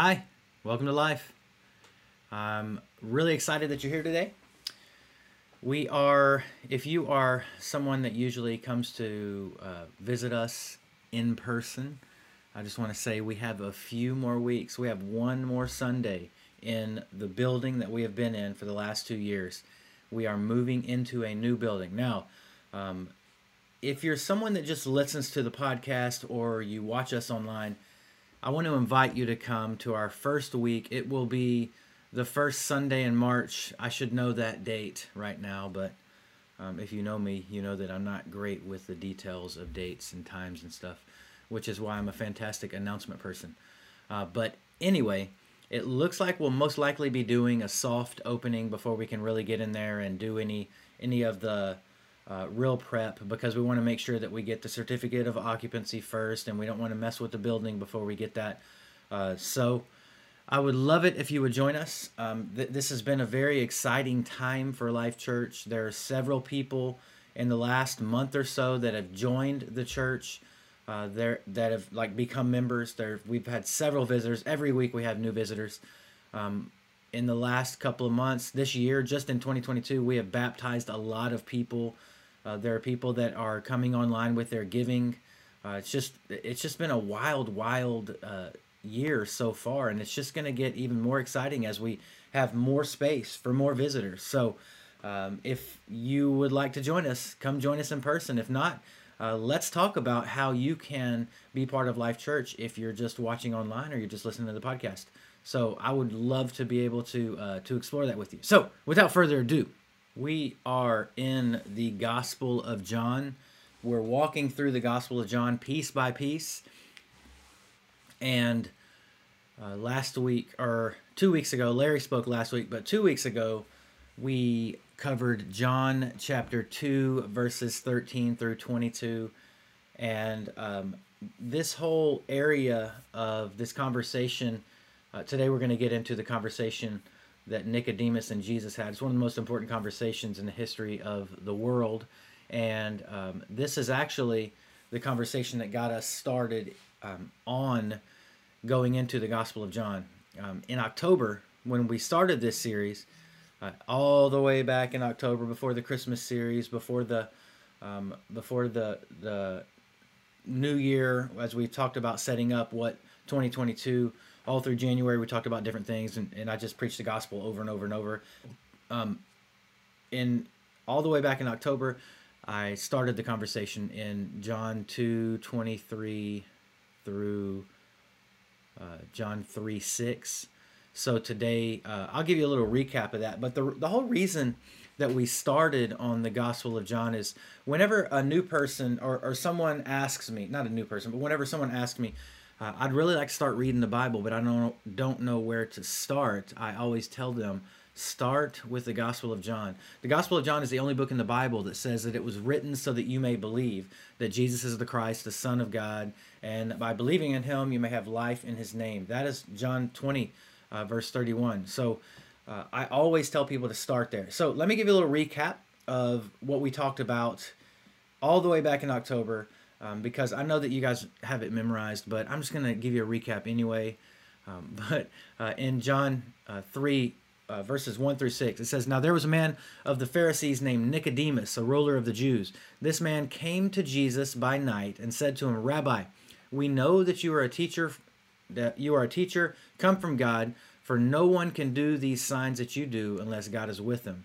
Hi, welcome to life. I'm really excited that you're here today. We are, if you are someone that usually comes to uh, visit us in person, I just want to say we have a few more weeks. We have one more Sunday in the building that we have been in for the last two years. We are moving into a new building. Now, um, if you're someone that just listens to the podcast or you watch us online, I want to invite you to come to our first week. It will be the first Sunday in March. I should know that date right now, but um, if you know me, you know that I'm not great with the details of dates and times and stuff, which is why I'm a fantastic announcement person. Uh, but anyway, it looks like we'll most likely be doing a soft opening before we can really get in there and do any any of the uh, real prep because we want to make sure that we get the certificate of occupancy first and we don't want to mess with the building before we get that. Uh, so I would love it if you would join us. Um, th- this has been a very exciting time for Life Church. There are several people in the last month or so that have joined the church. Uh, there that have like become members. There we've had several visitors. Every week we have new visitors. Um, in the last couple of months, this year, just in 2022, we have baptized a lot of people uh, there are people that are coming online with their giving. Uh, it's just it's just been a wild, wild uh, year so far, and it's just going to get even more exciting as we have more space for more visitors. So, um, if you would like to join us, come join us in person. If not, uh, let's talk about how you can be part of Life Church if you're just watching online or you're just listening to the podcast. So, I would love to be able to uh, to explore that with you. So, without further ado, we are in the Gospel of John. We're walking through the Gospel of John piece by piece. And uh, last week, or two weeks ago, Larry spoke last week, but two weeks ago, we covered John chapter 2, verses 13 through 22. And um, this whole area of this conversation, uh, today we're going to get into the conversation that Nicodemus and Jesus had. It's one of the most important conversations in the history of the world. And um, this is actually the conversation that got us started um, on going into the Gospel of John. Um, in October, when we started this series, uh, all the way back in October, before the Christmas series, before the um, before the the New Year, as we talked about setting up what 2022 all through January, we talked about different things, and, and I just preached the gospel over and over and over. Um, in all the way back in October, I started the conversation in John two twenty three through uh, John three six. So today, uh, I'll give you a little recap of that. But the the whole reason that we started on the Gospel of John is whenever a new person or, or someone asks me, not a new person, but whenever someone asks me, uh, I'd really like to start reading the Bible, but I don't don't know where to start. I always tell them start with the Gospel of John. The Gospel of John is the only book in the Bible that says that it was written so that you may believe that Jesus is the Christ, the Son of God, and by believing in Him you may have life in His name. That is John twenty, uh, verse thirty-one. So. Uh, I always tell people to start there. So let me give you a little recap of what we talked about all the way back in October um, because I know that you guys have it memorized, but I'm just going to give you a recap anyway. Um, but uh, in John uh, 3, uh, verses 1 through 6, it says, Now there was a man of the Pharisees named Nicodemus, a ruler of the Jews. This man came to Jesus by night and said to him, Rabbi, we know that you are a teacher, that you are a teacher come from God, for no one can do these signs that you do unless God is with him.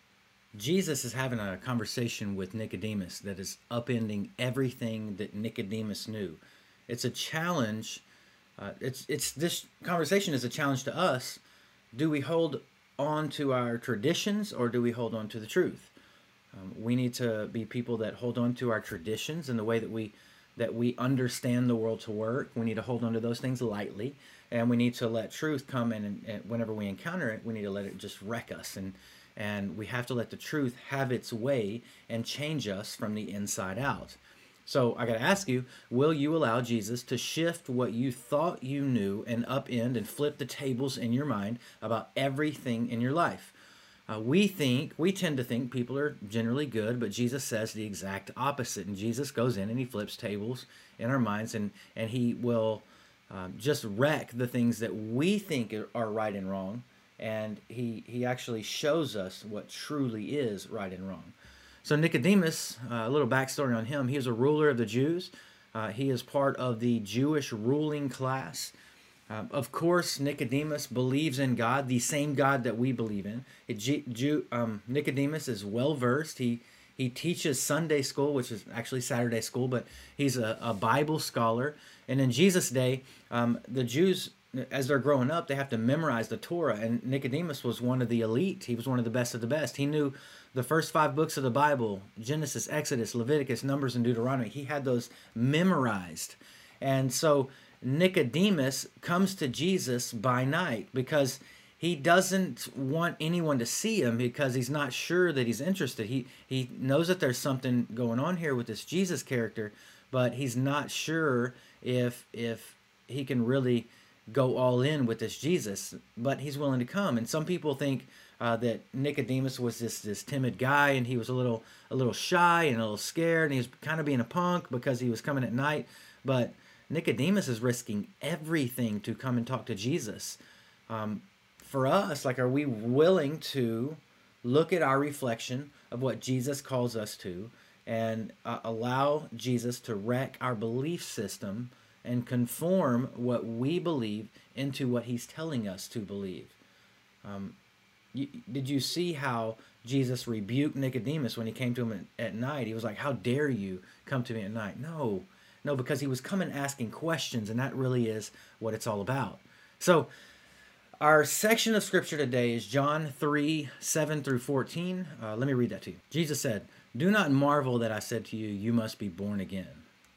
Jesus is having a conversation with Nicodemus that is upending everything that Nicodemus knew. It's a challenge. Uh, it's it's this conversation is a challenge to us. Do we hold on to our traditions or do we hold on to the truth? Um, we need to be people that hold on to our traditions and the way that we that we understand the world to work. We need to hold on to those things lightly, and we need to let truth come in. And, and whenever we encounter it, we need to let it just wreck us and and we have to let the truth have its way and change us from the inside out. So I got to ask you, will you allow Jesus to shift what you thought you knew and upend and flip the tables in your mind about everything in your life? Uh, we think, we tend to think people are generally good, but Jesus says the exact opposite. And Jesus goes in and he flips tables in our minds and, and he will um, just wreck the things that we think are right and wrong. And he, he actually shows us what truly is right and wrong. So, Nicodemus, uh, a little backstory on him, he is a ruler of the Jews. Uh, he is part of the Jewish ruling class. Um, of course, Nicodemus believes in God, the same God that we believe in. It, Jew, um, Nicodemus is well versed. He he teaches Sunday school, which is actually Saturday school, but he's a, a Bible scholar. And in Jesus' day, um, the Jews, as they're growing up, they have to memorize the Torah. And Nicodemus was one of the elite. He was one of the best of the best. He knew the first five books of the Bible Genesis, Exodus, Leviticus, Numbers, and Deuteronomy. He had those memorized. And so Nicodemus comes to Jesus by night because he doesn't want anyone to see him because he's not sure that he's interested. He he knows that there's something going on here with this Jesus character, but he's not sure if if he can really go all in with this Jesus. But he's willing to come. And some people think uh, that Nicodemus was this this timid guy and he was a little a little shy and a little scared and he was kind of being a punk because he was coming at night. But Nicodemus is risking everything to come and talk to Jesus. Um, for us, like, are we willing to look at our reflection of what Jesus calls us to and uh, allow Jesus to wreck our belief system and conform what we believe into what he's telling us to believe? Um, you, did you see how Jesus rebuked Nicodemus when he came to him at, at night? He was like, How dare you come to me at night? No, no, because he was coming asking questions, and that really is what it's all about. So, our section of scripture today is John 3 7 through 14. Uh, let me read that to you. Jesus said, Do not marvel that I said to you, You must be born again.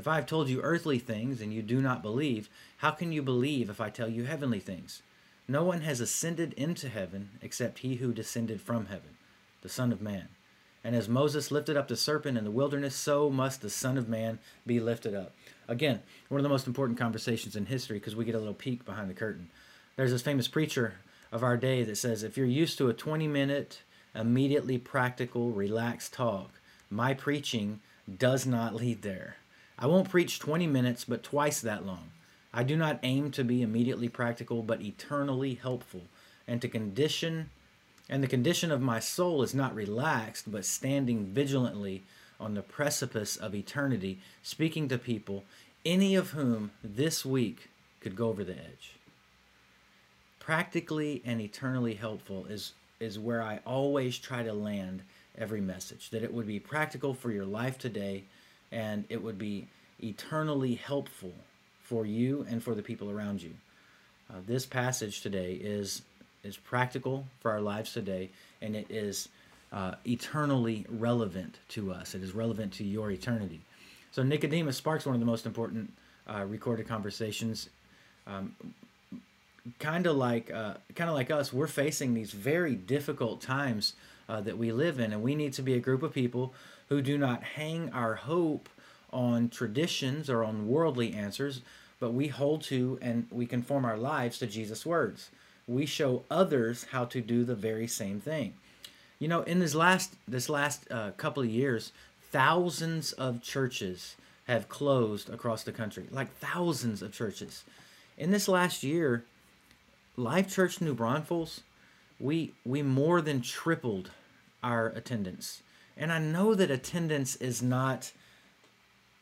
If I have told you earthly things and you do not believe, how can you believe if I tell you heavenly things? No one has ascended into heaven except he who descended from heaven, the Son of Man. And as Moses lifted up the serpent in the wilderness, so must the Son of Man be lifted up. Again, one of the most important conversations in history because we get a little peek behind the curtain. There's this famous preacher of our day that says if you're used to a 20 minute immediately practical, relaxed talk. My preaching does not lead there. I won't preach 20 minutes, but twice that long. I do not aim to be immediately practical, but eternally helpful, and to condition and the condition of my soul is not relaxed, but standing vigilantly on the precipice of eternity, speaking to people, any of whom this week could go over the edge. Practically and eternally helpful is is where I always try to land every message. That it would be practical for your life today and it would be eternally helpful for you and for the people around you. Uh, this passage today is is practical for our lives today, and it is uh, eternally relevant to us. It is relevant to your eternity. So Nicodemus sparks one of the most important uh, recorded conversations. Um, kind of like uh, kind of like us, we're facing these very difficult times uh, that we live in, and we need to be a group of people who do not hang our hope on traditions or on worldly answers, but we hold to and we conform our lives to Jesus' words. We show others how to do the very same thing. You know, in this last this last uh, couple of years, thousands of churches have closed across the country, like thousands of churches. In this last year, Life Church New Braunfels, we we more than tripled our attendance. And I know that attendance is not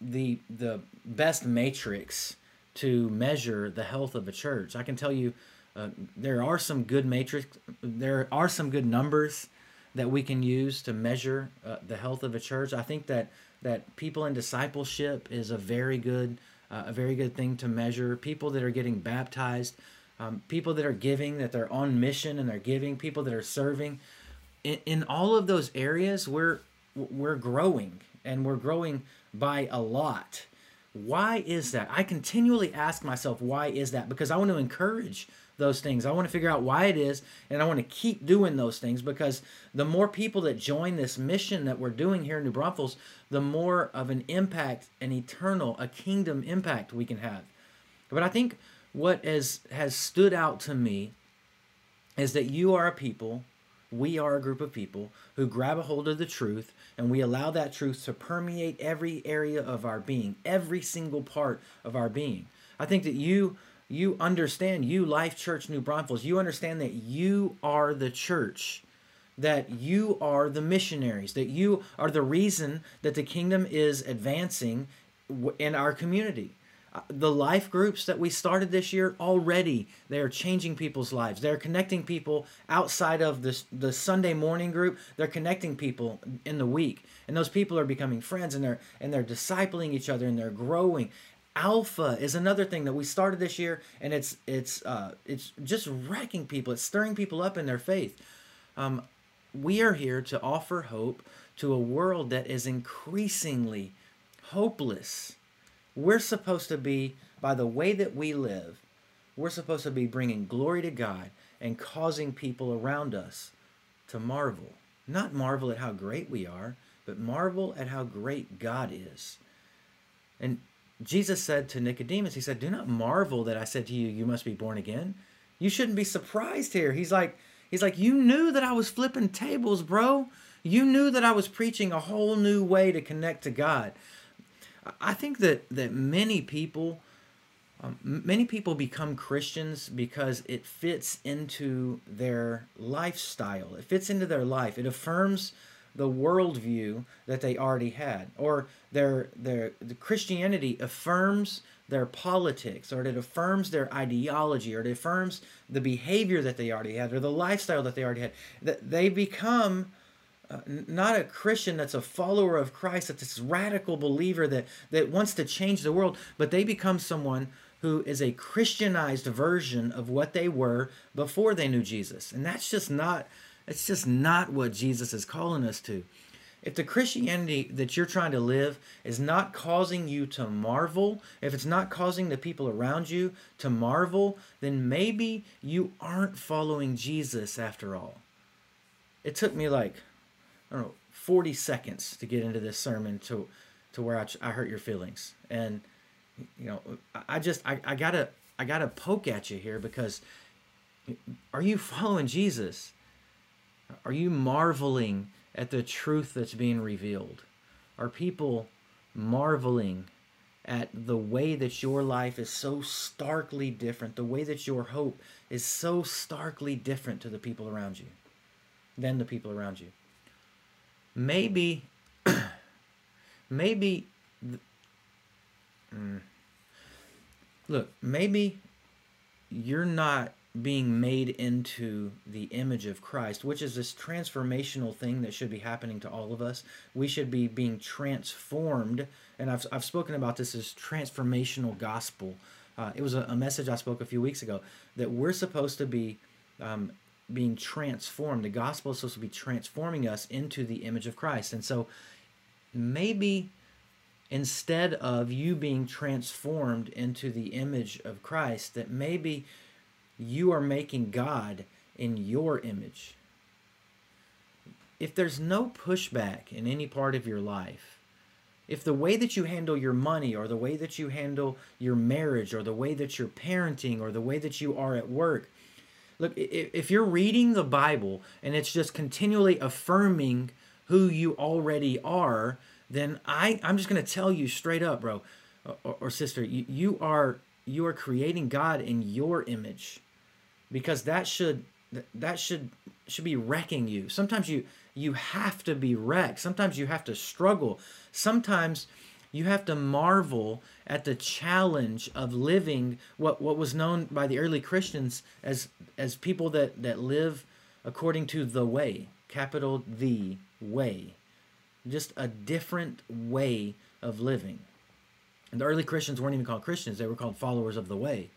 the the best matrix to measure the health of a church. I can tell you uh, there are some good matrix there are some good numbers that we can use to measure uh, the health of a church. I think that that people in discipleship is a very good uh, a very good thing to measure. People that are getting baptized, um, people that are giving, that they're on mission and they're giving, people that are serving. In, in all of those areas, we're we're growing and we're growing by a lot. Why is that? I continually ask myself, why is that? Because I want to encourage those things. I want to figure out why it is, and I want to keep doing those things because the more people that join this mission that we're doing here in New Braunfels, the more of an impact, an eternal, a kingdom impact we can have. But I think what has, has stood out to me is that you are a people, we are a group of people who grab a hold of the truth and we allow that truth to permeate every area of our being, every single part of our being. I think that you you understand, you Life Church New Braunfels, you understand that you are the church, that you are the missionaries, that you are the reason that the kingdom is advancing in our community. Uh, the life groups that we started this year already they are changing people's lives. They're connecting people outside of the, the sunday morning group. They're connecting people in the week. And those people are becoming friends and they're and they're discipling each other and they're growing. Alpha is another thing that we started this year and it's it's uh, it's just wrecking people. It's stirring people up in their faith. Um, we are here to offer hope to a world that is increasingly hopeless we're supposed to be by the way that we live we're supposed to be bringing glory to god and causing people around us to marvel not marvel at how great we are but marvel at how great god is and Jesus said to Nicodemus, He said, Do not marvel that I said to you, You must be born again. You shouldn't be surprised here. He's like, He's like, You knew that I was flipping tables, bro. You knew that I was preaching a whole new way to connect to God. I think that that many people um, many people become Christians because it fits into their lifestyle. It fits into their life. It affirms the worldview that they already had, or their their the Christianity affirms their politics, or it affirms their ideology, or it affirms the behavior that they already had, or the lifestyle that they already had. That they become uh, not a Christian that's a follower of Christ, that's this radical believer that that wants to change the world, but they become someone who is a Christianized version of what they were before they knew Jesus, and that's just not it's just not what Jesus is calling us to. If the Christianity that you're trying to live is not causing you to marvel, if it's not causing the people around you to marvel, then maybe you aren't following Jesus after all. It took me like, I don't know, 40 seconds to get into this sermon to, to where I, I hurt your feelings. And, you know, I just, I, I gotta, I gotta poke at you here because are you following Jesus? Are you marveling at the truth that's being revealed? Are people marveling at the way that your life is so starkly different, the way that your hope is so starkly different to the people around you than the people around you? Maybe, maybe, mm, look, maybe you're not being made into the image of Christ, which is this transformational thing that should be happening to all of us. We should be being transformed, and I've, I've spoken about this as transformational gospel. Uh, it was a, a, message I spoke a few weeks ago that we're supposed to be um, being transformed. The gospel is supposed to be transforming us into the image of Christ. And so maybe instead of you being transformed into the image of Christ, that maybe you are making God in your image. If there's no pushback in any part of your life, if the way that you handle your money or the way that you handle your marriage or the way that you're parenting or the way that you are at work, look, if you're reading the Bible and it's just continually affirming who you already are, then I, I'm just going to tell you straight up, bro or, or sister, you, you are you are creating God in your image because that should that should should be wrecking you. Sometimes you you have to be wrecked. Sometimes you have to struggle. Sometimes you have to marvel at the challenge of living what, what was known by the early Christians as as people that, that live according to the way, capital the way. just a different way of living. And the early Christians weren't even called Christians; they were called followers of the way.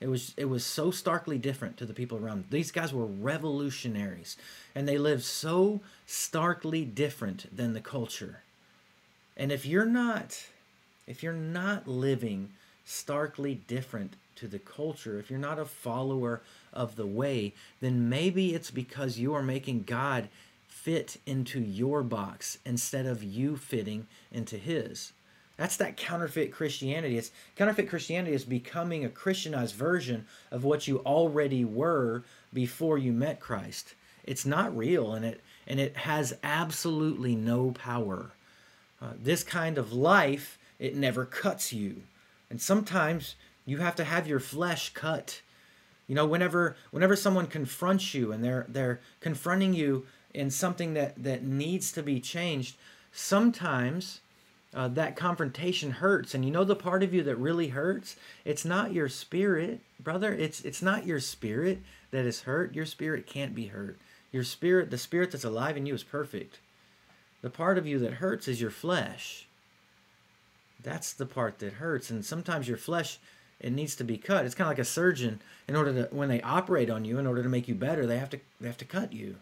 It was it was so starkly different to the people around. These guys were revolutionaries, and they lived so starkly different than the culture. And if you're not if you're not living starkly different to the culture, if you're not a follower of the way, then maybe it's because you are making God fit into your box instead of you fitting into his. That's that counterfeit Christianity. It's counterfeit Christianity is becoming a Christianized version of what you already were before you met Christ. It's not real and it and it has absolutely no power. Uh, this kind of life, it never cuts you. And sometimes you have to have your flesh cut. You know, whenever whenever someone confronts you and they're they're confronting you in something that that needs to be changed, sometimes uh, that confrontation hurts. And you know the part of you that really hurts? It's not your spirit brother. It's it's not your spirit that is hurt. Your spirit can't be hurt. Your spirit the spirit that's alive in you is perfect. The part of you that hurts is your flesh that's the part that hurts. And sometimes your flesh it needs to be cut. It's kind of like a surgeon. In order to when they operate on you in order to make you better they have to they have to cut you.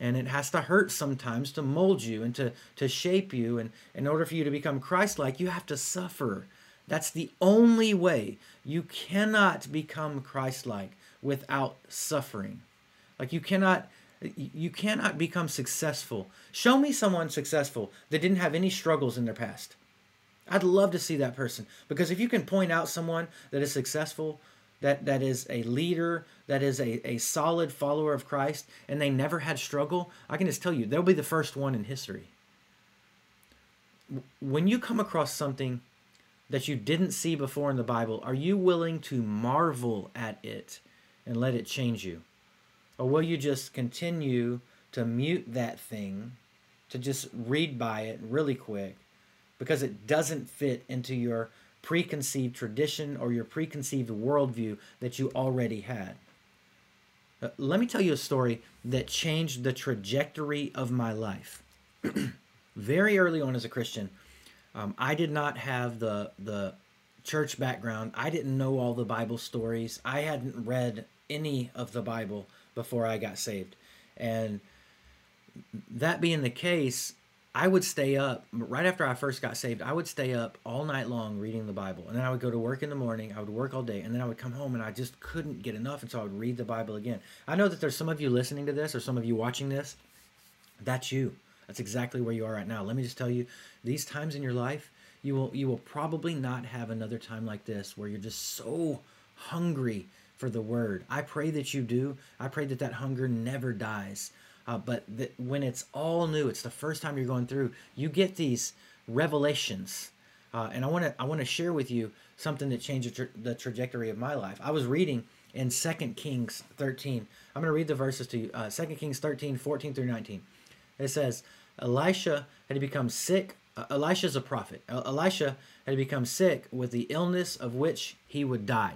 And it has to hurt sometimes to mold you and to, to shape you. And in order for you to become christ-like you have to suffer. That's the only way. You cannot become christ-like without suffering. Like you cannot you cannot become successful. Show me someone successful that didn't have any struggles in their past i'd love to see that person because if you can point out someone that is successful that that is a leader, that is a, a solid follower of Christ, and they never had struggle, I can just tell you, they'll be the first one in history. When you come across something that you didn't see before in the Bible, are you willing to marvel at it and let it change you? Or will you just continue to mute that thing, to just read by it really quick because it doesn't fit into your preconceived tradition or your preconceived worldview that you already had. Uh, let me tell you a story that changed the trajectory of my life. Very early on as a Christian, um, I did not have the the church background. I didn't know all the Bible stories. I hadn't read any of the Bible before I got saved, and that being the case, I would stay up right after I first got saved. I would stay up all night long reading the Bible, and then I would go to work in the morning. I would work all day, and then I would come home, and I just couldn't get enough, and so I would read the Bible again. I know that there's some of you listening to this, or some of you watching this. That's you. That's exactly where you are right now. Let me just tell you, these times in your life, you will you will probably not have another time like this where you're just so hungry for the Word. I pray that you do. I pray that that hunger never dies. Uh, but when it's all new, it's the first time you're going through. You get these revelations, uh, and I want to I want to share with you something that changed the, tra- the, trajectory of my life. I was reading in 2 Kings 13. I'm going to read the verses to you. Uh, 2 Kings 13, 14 through 19. It says, Elisha had become sick. Uh, Elisha's a prophet. Elisha had become sick with the illness of which he would die.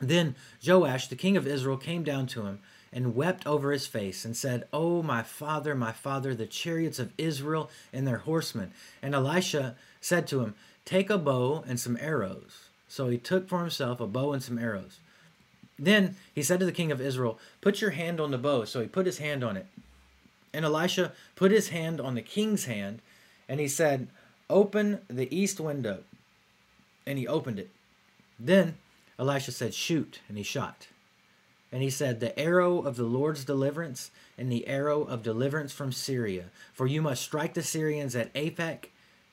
Then Joash, the king of Israel, came down to him and wept over his face and said, Oh, my father, my father, the chariots of Israel and their horsemen. And Elisha said to him, Take a bow and some arrows. So he took for himself a bow and some arrows. Then he said to the king of Israel, Put your hand on the bow. So he put his hand on it. And Elisha put his hand on the king's hand, and he said, Open the east window. And he opened it. Then Elisha said, Shoot. And he shot. And he said, The arrow of the Lord's deliverance and the arrow of deliverance from Syria. For you must strike the Syrians at Aphek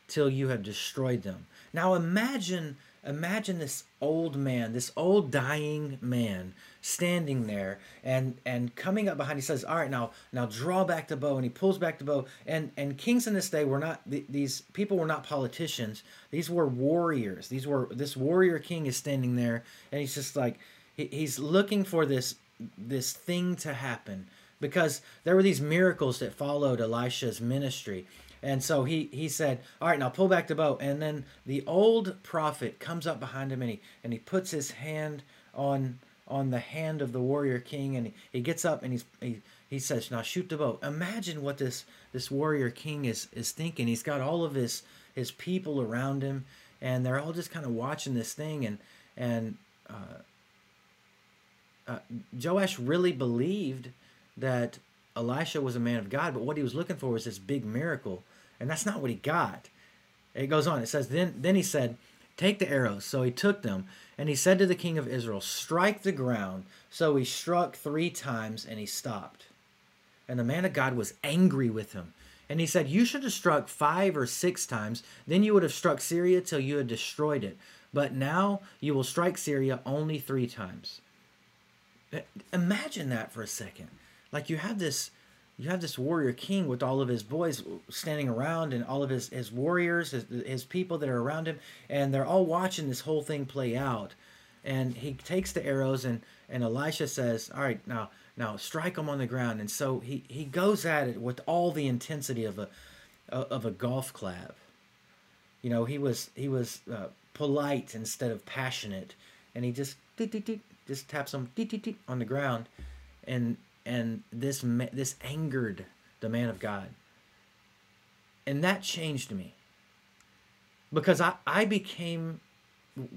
till you have destroyed them. Now imagine imagine this old man, this old dying man standing there and and coming up behind he says, "All right, now now draw back the bow." And he pulls back the bow. And and kings in this day were not these people were not politicians. These were warriors. These were this warrior king is standing there and he's just like he's looking for this this thing to happen because there were these miracles that followed Elisha's ministry. And so he, he said, All right, now pull back the boat. And then the old prophet comes up behind him and he, and he puts his hand on on the hand of the warrior king and he, he gets up and he's he, he says, "Now shoot the bow." Imagine what this this warrior king is is thinking. He's got all of his his people around him, and they're all just kind of watching this thing. And and uh, uh, Joash really believed that Elisha was a man of God, but what he was looking for was this big miracle, and that's not what he got. It goes on. It says, "Then then he said." Take the arrows. So he took them, and he said to the king of Israel, Strike the ground. So he struck three times, and he stopped. And the man of God was angry with him. And he said, You should have struck five or six times. Then you would have struck Syria till you had destroyed it. But now you will strike Syria only three times. Imagine that for a second. Like you have this you have this warrior king with all of his boys standing around and all of his, his warriors, his, his people that are around him, and they're all watching this whole thing play out. And he takes the arrows and, and Elisha says, All right, now now strike them on the ground. And so he, he goes at it with all the intensity of a of a golf clap. You know, he was he was uh, polite instead of passionate, and he just just taps them on the ground, and and this this angered the man of God. And that changed me. Because I, I became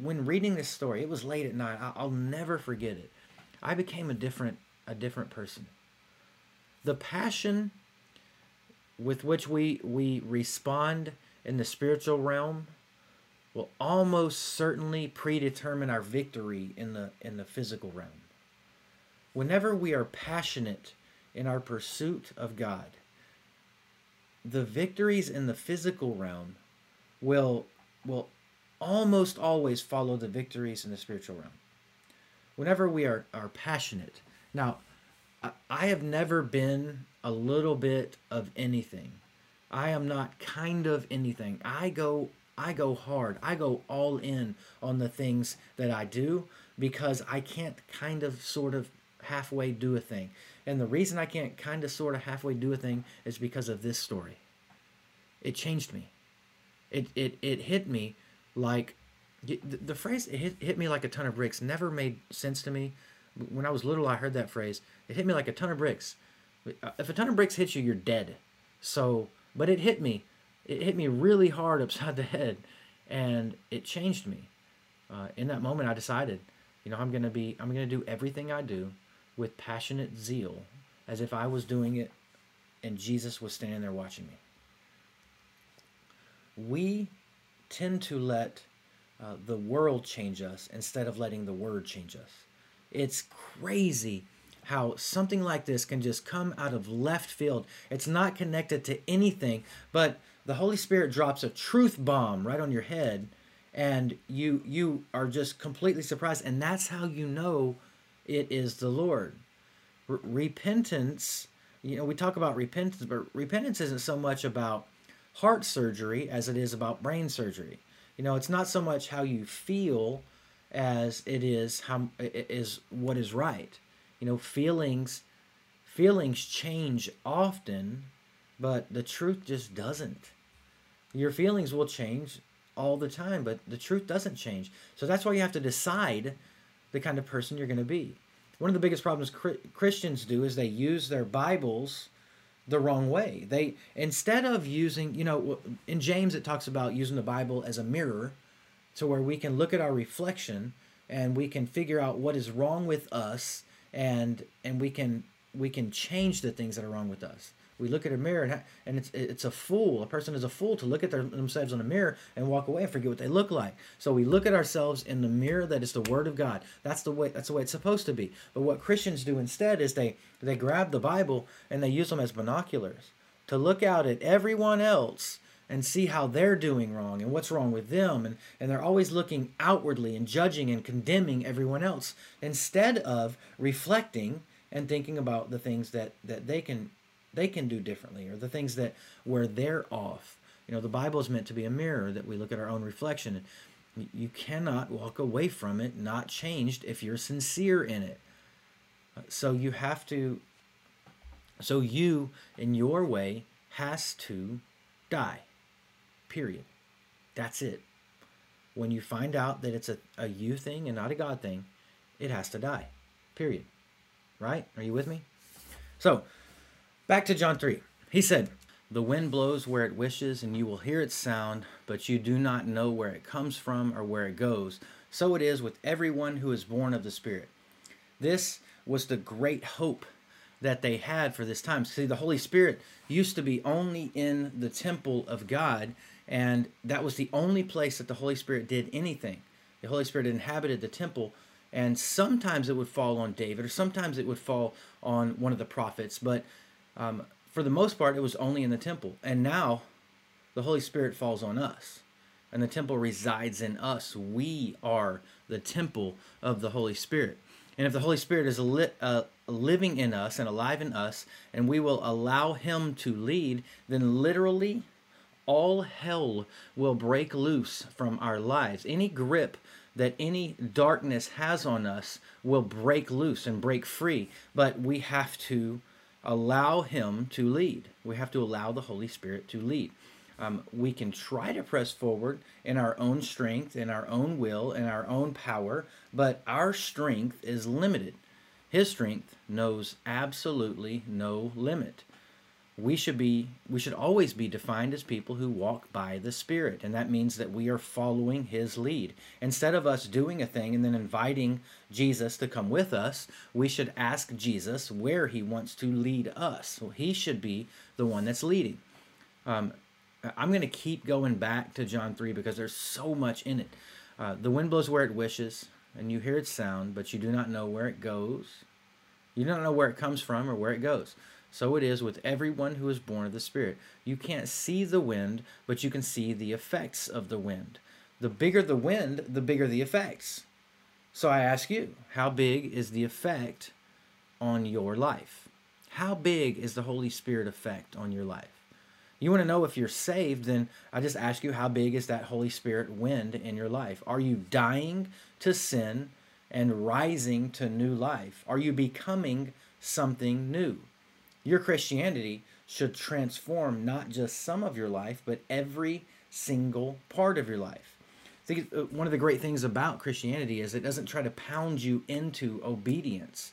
when reading this story, it was late at night. I'll never forget it. I became a different a different person. The passion with which we we respond in the spiritual realm will almost certainly predetermine our victory in the in the physical realm. Whenever we are passionate in our pursuit of God, the victories in the physical realm will will almost always follow the victories in the spiritual realm. Whenever we are, are passionate. Now, I have never been a little bit of anything. I am not kind of anything. I go I go hard. I go all in on the things that I do because I can't kind of sort of halfway do a thing. And the reason I can't kind of sort of halfway do a thing is because of this story. It changed me. It it it hit me like the, phrase it hit, hit me like a ton of bricks never made sense to me. When I was little, I heard that phrase. It hit me like a ton of bricks. Uh, if a ton of bricks hits you, you're dead. So, but it hit me. It hit me really hard upside the head, and it changed me. Uh, in that moment, I decided, you know, I'm gonna be, I'm gonna do everything I do with passionate zeal as if I was doing it and Jesus was standing there watching me. We tend to let uh, the world change us instead of letting the word change us. It's crazy how something like this can just come out of left field. It's not connected to anything, but the Holy Spirit drops a truth bomb right on your head and you you are just completely surprised and that's how you know it is the Lord. R- repentance, you know, we talk about repentance, but repentance isn't so much about heart surgery as it is about brain surgery. You know, it's not so much how you feel as it is how it is what is right. You know, feelings feelings change often, but the truth just doesn't. Your feelings will change all the time, but the truth doesn't change. So that's why you have to decide the kind of person you're going to be. One of the biggest problems Christians do is they use their Bibles the wrong way. They instead of using, you know, in James it talks about using the Bible as a mirror to where we can look at our reflection and we can figure out what is wrong with us and and we can we can change the things that are wrong with us. We look at a mirror and, and it's it's a fool. A person is a fool to look at their, themselves in a mirror and walk away and forget what they look like. So we look at ourselves in the mirror that is the Word of God. That's the way. That's the way it's supposed to be. But what Christians do instead is they they grab the Bible and they use them as binoculars to look out at everyone else and see how they're doing wrong and what's wrong with them and, and they're always looking outwardly and judging and condemning everyone else instead of reflecting and thinking about the things that that they can they can do differently or the things that where they're off. You know the bible is meant to be a mirror that we look at our own reflection. You cannot walk away from it not changed if you're sincere in it. Uh, so you have to so you in your way has to die period. That's it. When you find out that it's a, a you thing and not a god thing it has to die period. Right? Are you with me? So Back to John 3. He said, The wind blows where it wishes, and you will hear its sound, but you do not know where it comes from or where it goes. So it is with everyone who is born of the Spirit. This was the great hope that they had for this time. See, the Holy Spirit used to be only in the temple of God, and that was the only place that the Holy Spirit did anything. The Holy Spirit inhabited the temple, and sometimes it would fall on David, or sometimes it would fall on one of the prophets, but um, for the most part, it was only in the temple. And now the Holy Spirit falls on us, and the temple resides in us. We are the temple of the Holy Spirit. And if the Holy Spirit is li- uh, living in us and alive in us, and we will allow Him to lead, then literally all hell will break loose from our lives. Any grip that any darkness has on us will break loose and break free, but we have to allow Him to lead. We have to allow the Holy Spirit to lead. Um, we can try to press forward in our own strength, in our own will, in our own power, but our strength is limited. His strength knows absolutely no limit. We should be we should always be defined as people who walk by the Spirit, and that means that we are following his lead. Instead of us doing a thing and then inviting Jesus to come with us, we should ask Jesus where he wants to lead us. He should be the one that's leading. Um, I'm going to keep going back to John 3 because there's so much in it. Uh, the wind blows where it wishes, and you hear its sound, but you do not know where it goes. You don't know where it comes from or where it goes. So it is with everyone who is born of the Spirit. You can't see the wind, but you can see the effects of the wind. The bigger the wind, the bigger the effects. So I ask you, how big is the effect on your life? How big is the Holy Spirit effect on your life? You want to know if you're saved, then I just ask you, how big is that Holy Spirit wind in your life? Are you dying to sin and rising to new life? Are you becoming something new? Your Christianity should transform not just some of your life, but every single part of your life. I think uh, one of the great things about Christianity is it doesn't try to pound you into obedience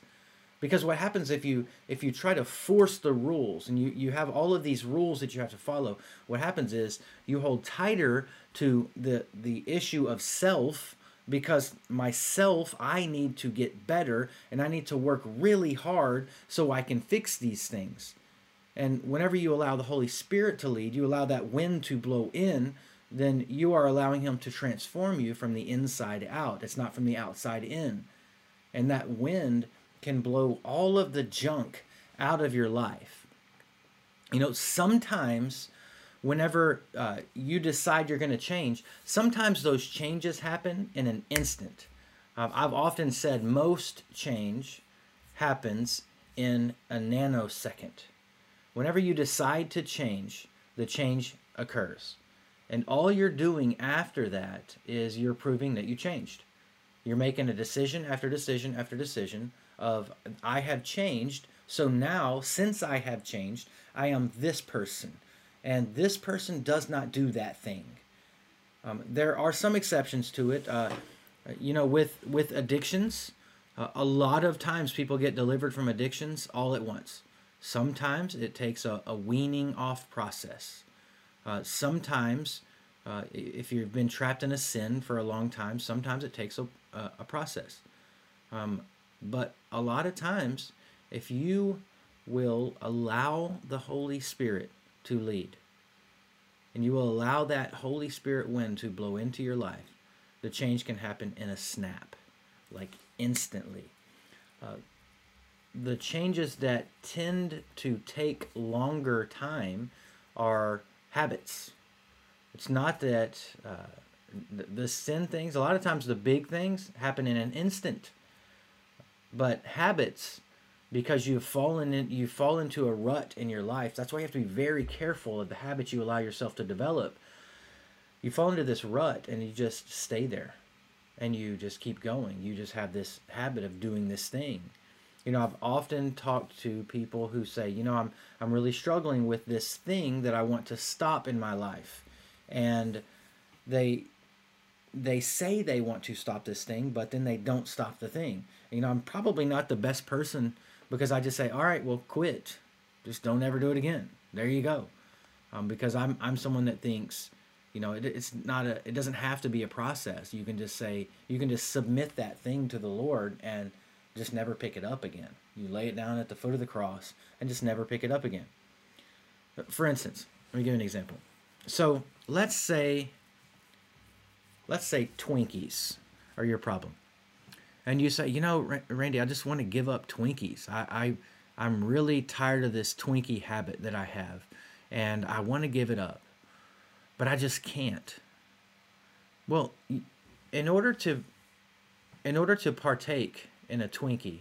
because what happens if you if you try to force the rules and you you have all of these rules that you have to follow what happens is you hold tighter to the the issue of self because myself i need to get better and i need to work really hard so i can fix these things. And whenever you allow the holy spirit to lead you allow that wind to blow in then you are allowing him to transform you from the inside out. It's not from the outside in. And that wind can blow all of the junk out of your life. You know, sometimes whenever uh, you decide you're going to change, sometimes those changes happen in an instant. Uh, I've often said most change happens in a nanosecond. Whenever you decide to change, the change occurs. And all you're doing after that is you're proving that you changed. You're making a decision after decision after decision of I have changed. So now, since I have changed, I am this person. And this person does not do that thing. Um, there are some exceptions to it. Uh, you know, with, with addictions, uh, a lot of times people get delivered from addictions all at once. Sometimes it takes a, a weaning off process. Uh, sometimes, uh, if you've been trapped in a sin for a long time, sometimes it takes a, a, a process. Um, but a lot of times, if you will allow the Holy Spirit to lead, and you will allow that Holy Spirit wind to blow into your life, the change can happen in a snap, like instantly. Uh, the changes that tend to take longer time are habits. It's not that uh, the, the sin things, a lot of times the big things happen in an instant. But habits, because you've fallen in, you fall into a rut in your life. That's why you have to be very careful of the habits you allow yourself to develop. You fall into this rut and you just stay there, and you just keep going. You just have this habit of doing this thing. You know, I've often talked to people who say, you know, I'm I'm really struggling with this thing that I want to stop in my life, and they they say they want to stop this thing, but then they don't stop the thing. You know, I'm probably not the best person because I just say, all right, well, quit. just don't ever do it again. There you go. Um, because I'm I'm someone that thinks, you know, it, it's not a it doesn't have to be a process. You can just say you can just submit that thing to the Lord and just never pick it up again. You lay it down at the foot of the cross and just never pick it up again. For instance, let me give you an example. So let's say let's say Twinkies are your problem. And you say, you know, Randy, I just want to give up Twinkies. I, I I'm really tired of this Twinkie habit that I have, and I want to give it up, but I just can't. Well, in order to in order to partake in a Twinkie,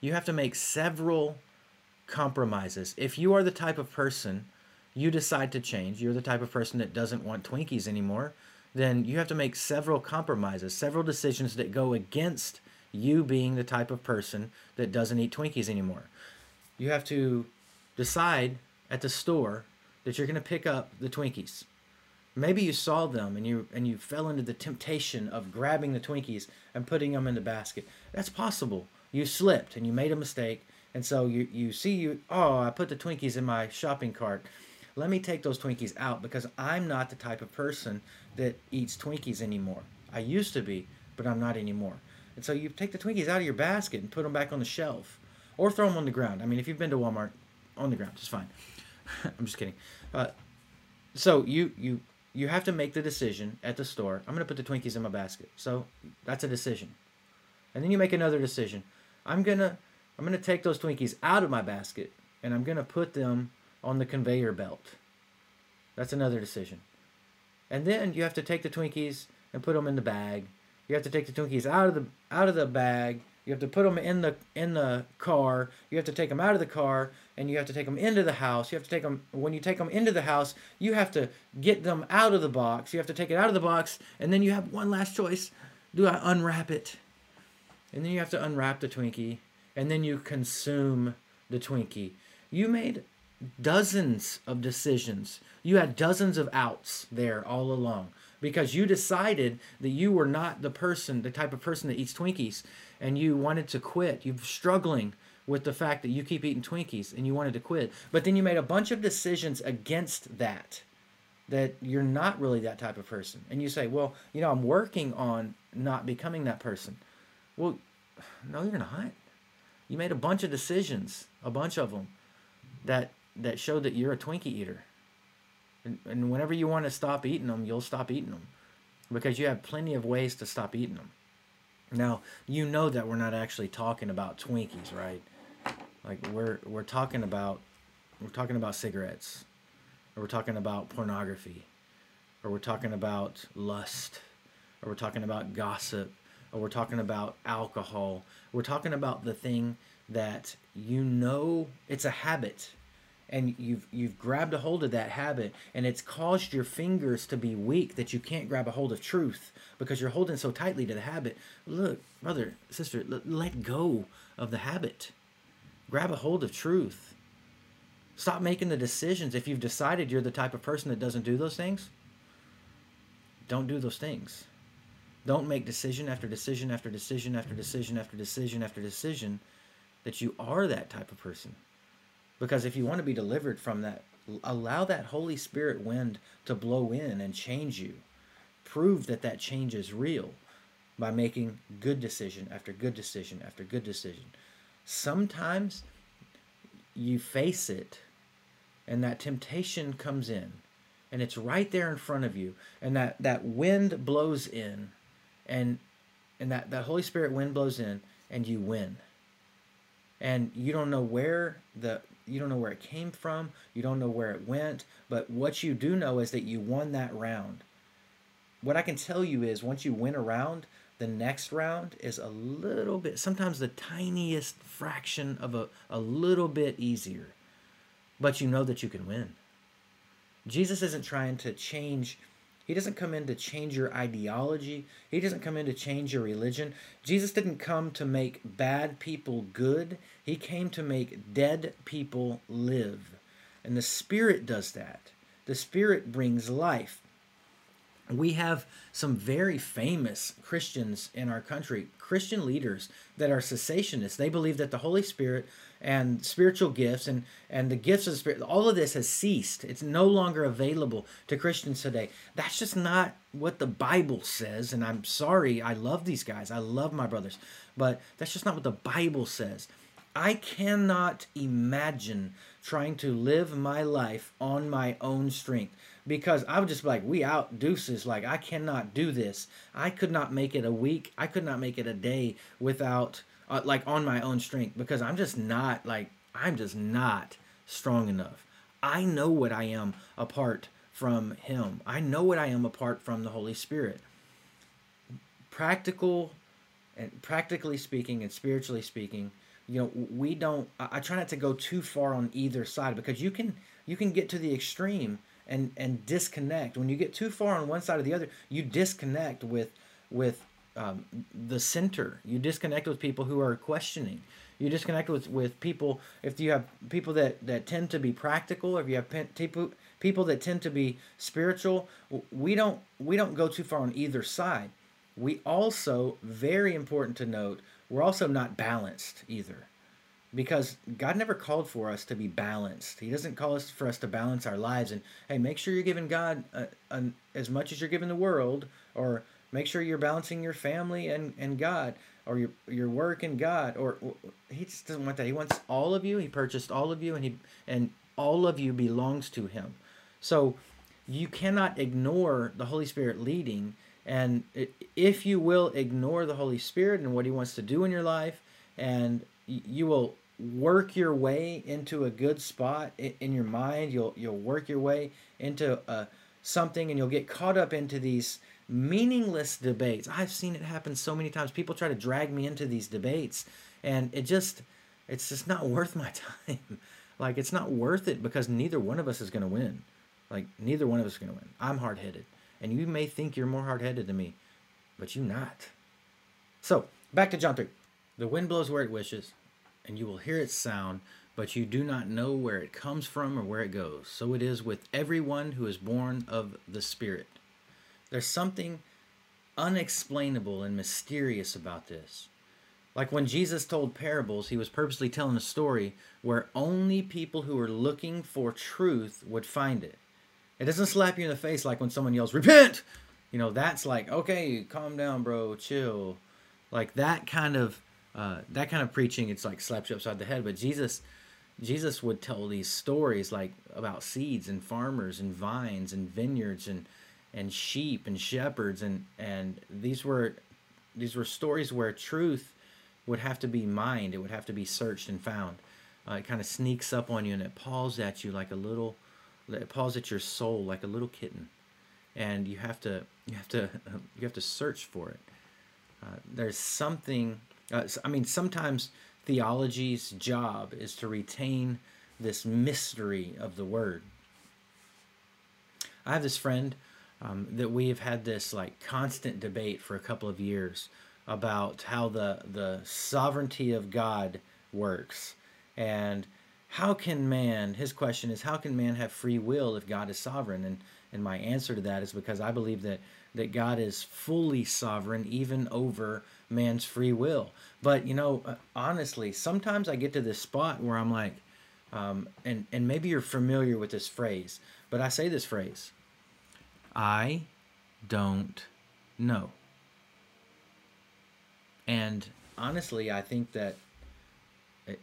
you have to make several compromises. If you are the type of person you decide to change, you're the type of person that doesn't want Twinkies anymore, then you have to make several compromises, several decisions that go against you being the type of person that doesn't eat Twinkies anymore you have to decide at the store that you're going to pick up the Twinkies. Maybe you saw them and you and you fell into the temptation of grabbing the Twinkies and putting them in the basket. That's possible. You slipped and you made a mistake, and so you you see you oh I put the Twinkies in my shopping cart. Let me take those Twinkies out because I'm not the type of person that eats Twinkies anymore. I used to be, but I'm not anymore. And so you take the Twinkies out of your basket and put them back on the shelf or throw them on the ground. I mean, if you've been to Walmart, on the ground, it's fine. I'm just kidding. Uh, so you you you have to make the decision at the store. I'm going to put the Twinkies in my basket. So that's a decision. And then you make another decision. I'm going to I'm going to take those Twinkies out of my basket and I'm going to put them on the conveyor belt. That's another decision. And then you have to take the Twinkies and put them in the bag. You have to take the Twinkies out of the out of the bag you have to put them in the in the car. You have to take them out of the car, and you have to take them into the house. You have to take them when you take them into the house. You have to get them out of the box. You have to take it out of the box, and then you have one last choice: Do I unwrap it? And then you have to unwrap the Twinkie, and then you consume the Twinkie. You made dozens of decisions. You had dozens of outs there all along because you decided that you were not the person, the type of person that eats Twinkies and you wanted to quit. You're struggling with the fact that you keep eating Twinkies and you wanted to quit. But then you made a bunch of decisions against that, that you're not really that type of person. And you say, well, you know, I'm working on not becoming that person. Well, no, you're not. You made a bunch of decisions, a bunch of them, that that showed that you're a Twinkie eater. And, whenever you want to stop eating them, you'll stop eating them because you have plenty of ways to stop eating them. Now, you know that we're not actually talking about Twinkies, right? Like we're we're talking about we're talking about cigarettes. Or we're talking about pornography. Or we're talking about lust. Or we're talking about gossip. Or we're talking about alcohol. We're talking about the thing that you know it's a habit and you've you've grabbed a hold of that habit and it's caused your fingers to be weak that you can't grab a hold of truth because you're holding so tightly to the habit. Look brother sister let go of the habit. Grab a hold of truth. Stop making the decisions. If you've decided you're the type of person that doesn't do those things don't do those things. Don't make decision after decision after decision after decision after decision after decision that you are that type of person because if you want to be delivered from that, allow that Holy Spirit wind to blow in and change you. Prove that that change is real by making good decision after good decision after good decision. Sometimes you face it and that temptation comes in and it's right there in front of you and that that wind blows in and and that that holy spirit wind blows in and you win and you don't know where the you don't know where it came from, you don't know where it went, but what you do know is that you won that round. What I can tell you is once you win a round, the next round is a little bit, sometimes the tiniest fraction of a, a little bit easier. But you know that you can win. Jesus isn't trying to change he doesn't come in to change your ideology. He doesn't come in to change your religion. Jesus didn't come to make bad people good. He came to make dead people live. And the Spirit does that. The Spirit brings life. we have some very famous Christians in our country, Christian leaders that are cessationists. They believe that the Holy Spirit and spiritual gifts and, and the gifts of the Spirit, all of this has ceased. It's no longer available to Christians today. That's just not what the Bible says. And I'm sorry, I love these guys, I love my brothers, but that's just not what the Bible says. I cannot imagine trying to live my life on my own strength because I would just like, we out deuces. Like, I cannot do this. I could not make it a week. I could not make it a day without, uh, like, on my own strength because I'm just not, like, I'm just not strong enough. I know what I am apart from Him, I know what I am apart from the Holy Spirit. Practical and practically speaking and spiritually speaking, you know, we don't, I, I try not to go too far on either side because you can, you can get to the extreme and and disconnect. When you get too far on one side or the other, you disconnect with with um, the center. You disconnect with people who are questioning. You disconnect with with people if you have people that that tend to be practical, if you have people people that tend to be spiritual. We don't we don't go too far on either side. We also very important to note. We're also not balanced either because God never called for us to be balanced. He doesn't call us for us to balance our lives and hey, make sure you're giving God uh, a, a, as much as you're giving the world, or make sure you're balancing your family and, and God, or your your work and God, or He just doesn't want that. He wants all of you. He purchased all of you, and he and all of you belongs to Him. So you cannot ignore the Holy Spirit leading. And if you will ignore the Holy Spirit and what He wants to do in your life, and you will work your way into a good spot in your mind. You'll you'll work your way into uh, something, and you'll get caught up into these meaningless debates. I've seen it happen so many times. People try to drag me into these debates, and it just it's just not worth my time. like it's not worth it because neither one of us is going to win. Like neither one of us is going to win. I'm hard headed, and you may think you're more hard headed than me, but you're not. So back to John three. The wind blows where it wishes and you will hear its sound, but you do not know where it comes from or where it goes. So it is with everyone who is born of the Spirit. There's something unexplainable and mysterious about this. Like when Jesus told parables, he was purposely telling a story where only people who were looking for truth would find it. It doesn't slap you in the face like when someone yells, Repent! You know, that's like, okay, calm down, bro, chill. Like that kind of uh, that kind of preaching it's like slaps you upside the head but jesus jesus would tell these stories like about seeds and farmers and vines and vineyards and and sheep and shepherds and and these were these were stories where truth would have to be mined it would have to be searched and found. Uh, it kind of sneaks up on you and it paws at you like a little it paws at your soul like a little kitten. And you have to you have to you have to search for it. Uh, there's something uh, I mean, sometimes theology's job is to retain this mystery of the word. I have this friend um, that we have had this like constant debate for a couple of years about how the the sovereignty of God works and how can man his question is how can man have free will if God is sovereign and and my answer to that is because I believe that that God is fully sovereign even over man's free will. But you know, uh, honestly, sometimes I get to this spot where I'm like, um, and and maybe you're familiar with this phrase, but I say this phrase: I don't know. And honestly, I think that it,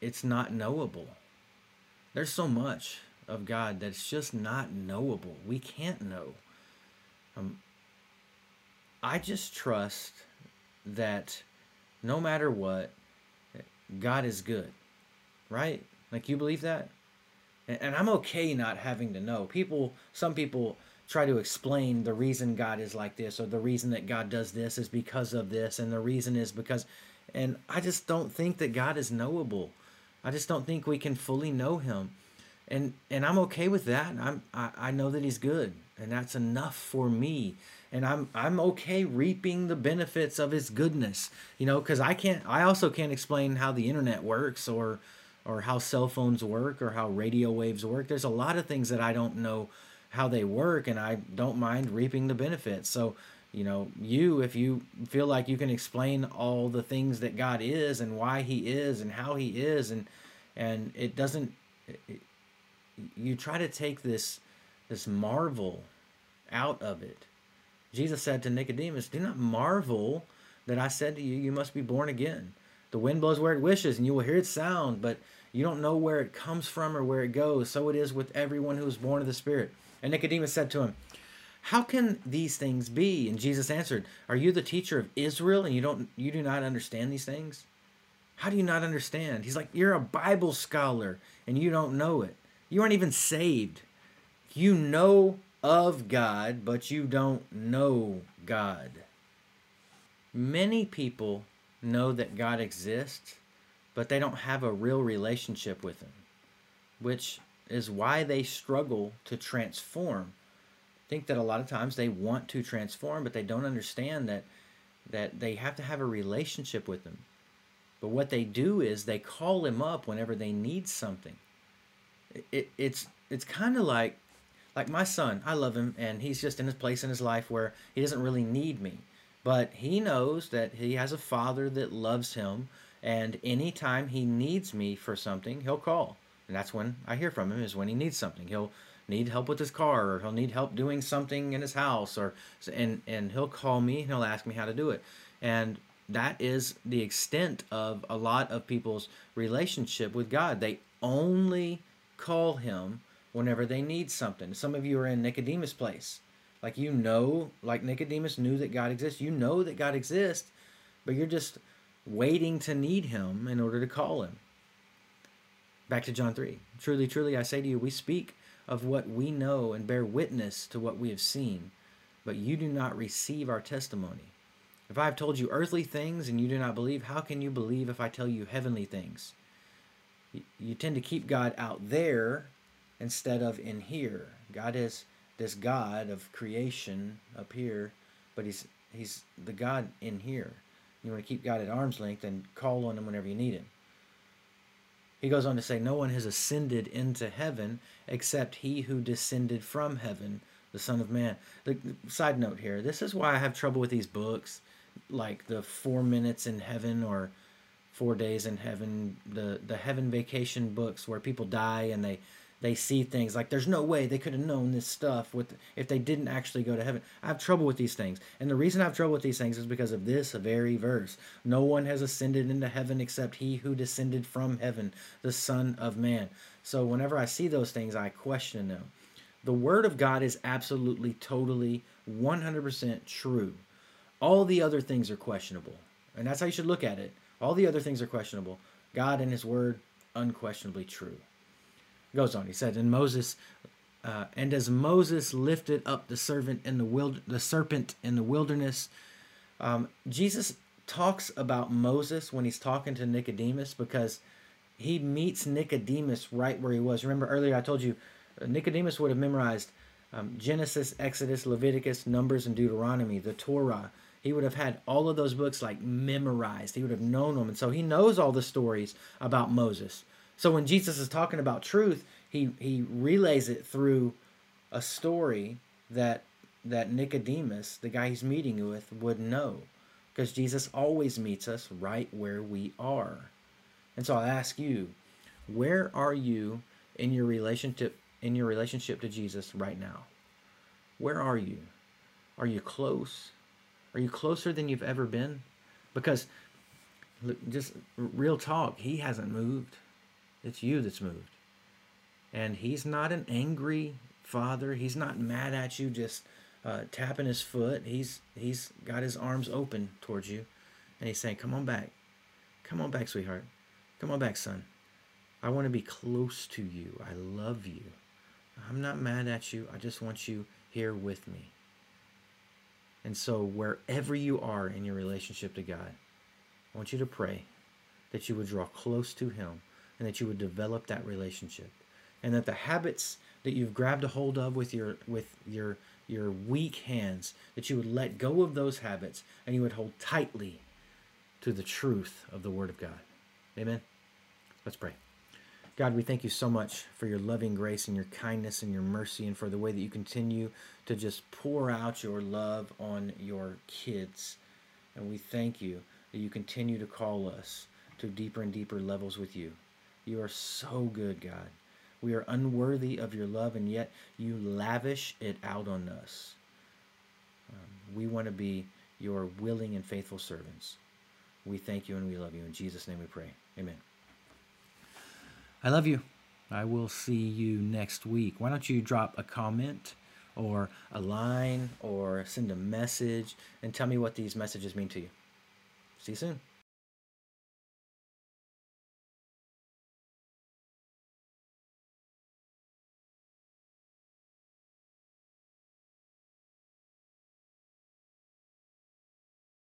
it's not knowable. There's so much of God that's just not knowable. We can't know. Um, I just trust that no matter what, God is good, right? Like you believe that? And, and I'm okay not having to know. People, some people try to explain the reason God is like this or the reason that God does this is because of this and the reason is because and I just don't think that God is knowable. I just don't think we can fully know him. And and I'm okay with that. I'm I, I know that he's good and that's enough for me and I'm I'm okay reaping the benefits of his goodness. You know, cuz I can't I also can't explain how the internet works or or how cell phones work or how radio waves work. There's a lot of things that I don't know how they work and I don't mind reaping the benefits. So, you know, you, if you feel like you can explain all the things that God is and why he is and how he is and, and it doesn't, it, you try to take this, this marvel out of it. Jesus said to Nicodemus, do not marvel that I said to you, you must be born again. The wind blows where it wishes and you will hear its sound, but you don't know where it comes from or where it goes. So it is with everyone who is born of the Spirit. And Nicodemus said to him, How can these things be? And Jesus answered, Are you the teacher of Israel and you don't you do not understand these things? How do you not understand? He's like, You're a Bible scholar and you don't know it. You aren't even saved. You know of God, but you don't know God. Many people know that God exists, but they don't have a real relationship with Him, which is why they struggle to transform. I think that a lot of times they want to transform, but they don't understand that that they have to have a relationship with him. But what they do is they call him up whenever they need something. It, it, it's it's kind of like like my son. I love him, and he's just in his place in his life where he doesn't really need me, but he knows that he has a father that loves him, and anytime he needs me for something, he'll call and that's when I hear from him is when he needs something. He'll need help with his car, or he'll need help doing something in his house, or and and he'll call me and he'll ask me how to do it, and that is the extent of a lot of people's relationship with God. They only call him whenever they need something. Some of you are in Nicodemus' place. Like you know, like Nicodemus knew that God exists. You know that God exists, but you're just waiting to need him in order to call him. Back to John 3. Truly, truly, I say to you, we speak of what we know and bear witness to what we have seen, but you do not receive our testimony. If I have told you earthly things and you do not believe, how can you believe if I tell you heavenly things? You tend to keep God out there instead of in here. God is this God of creation up here, but he's he's the God in here. You want to keep God at arm's length and call on him whenever you need him. He goes on to say, No one has ascended into heaven except he who descended from heaven, the Son of Man. The, side note here this is why I have trouble with these books, like the Four Minutes in Heaven or Four Days in Heaven, the, the Heaven Vacation books where people die and they they see things like there's no way they could have known this stuff with if they didn't actually go to heaven. I have trouble with these things. And the reason I have trouble with these things is because of this very verse. No one has ascended into heaven except he who descended from heaven, the Son of Man. So whenever I see those things, I question them. The word of God is absolutely, totally, 100% true. All the other things are questionable. And that's how you should look at it. All the other things are questionable. God and his word, unquestionably true goes on. He said, "And Moses, uh, and as Moses lifted up the servant in the wild, the serpent in the wilderness." Um, Jesus talks about Moses when he's talking to Nicodemus because he meets Nicodemus right where he was. Remember earlier I told you uh, Nicodemus would have memorized um, Genesis, Exodus, Leviticus, Numbers, and Deuteronomy, the Torah. He would have had all of those books like memorized. He would have known them. And so he knows all the stories about Moses. So when Jesus is talking about truth, he he relays it through a story that that Nicodemus, the guy he's meeting with, would know. Because Jesus always meets us right where we are. And so I'll ask you, where are you in your relationship in your relationship to Jesus right now? Where are you? Are you close? Are you closer than you've ever been? Because just real talk, he hasn't moved. It's you that's moved. And he's not an angry father. He's not mad at you just uh, tapping his foot. He's he's got his arms open towards you, and he's saying, "Come on back, come on back, sweetheart, come on back, son. I want to be close to you. I love you. I'm not mad at you. I just want you here with me." And so, wherever you are in your relationship to God, I want you to pray that you would draw close to Him and that you would develop that relationship and that the habits that you've grabbed a hold of with your with your your weak hands that you would let go of those habits and you would hold tightly to the truth of the word of God. Amen. Let's pray. God, we thank you so much for your loving grace and your kindness and your mercy and for the way that you continue to just pour out your love on your kids. And we thank you that you continue to call us to deeper and deeper levels with you. You are so good, God. We are unworthy of your love, and yet you lavish it out on us. Um, we want to be your willing and faithful servants. We thank you and we love you. In Jesus' name we pray. Amen. I love you. I will see you next week. Why don't you drop a comment or a line or send a message and tell me what these messages mean to you? See you soon.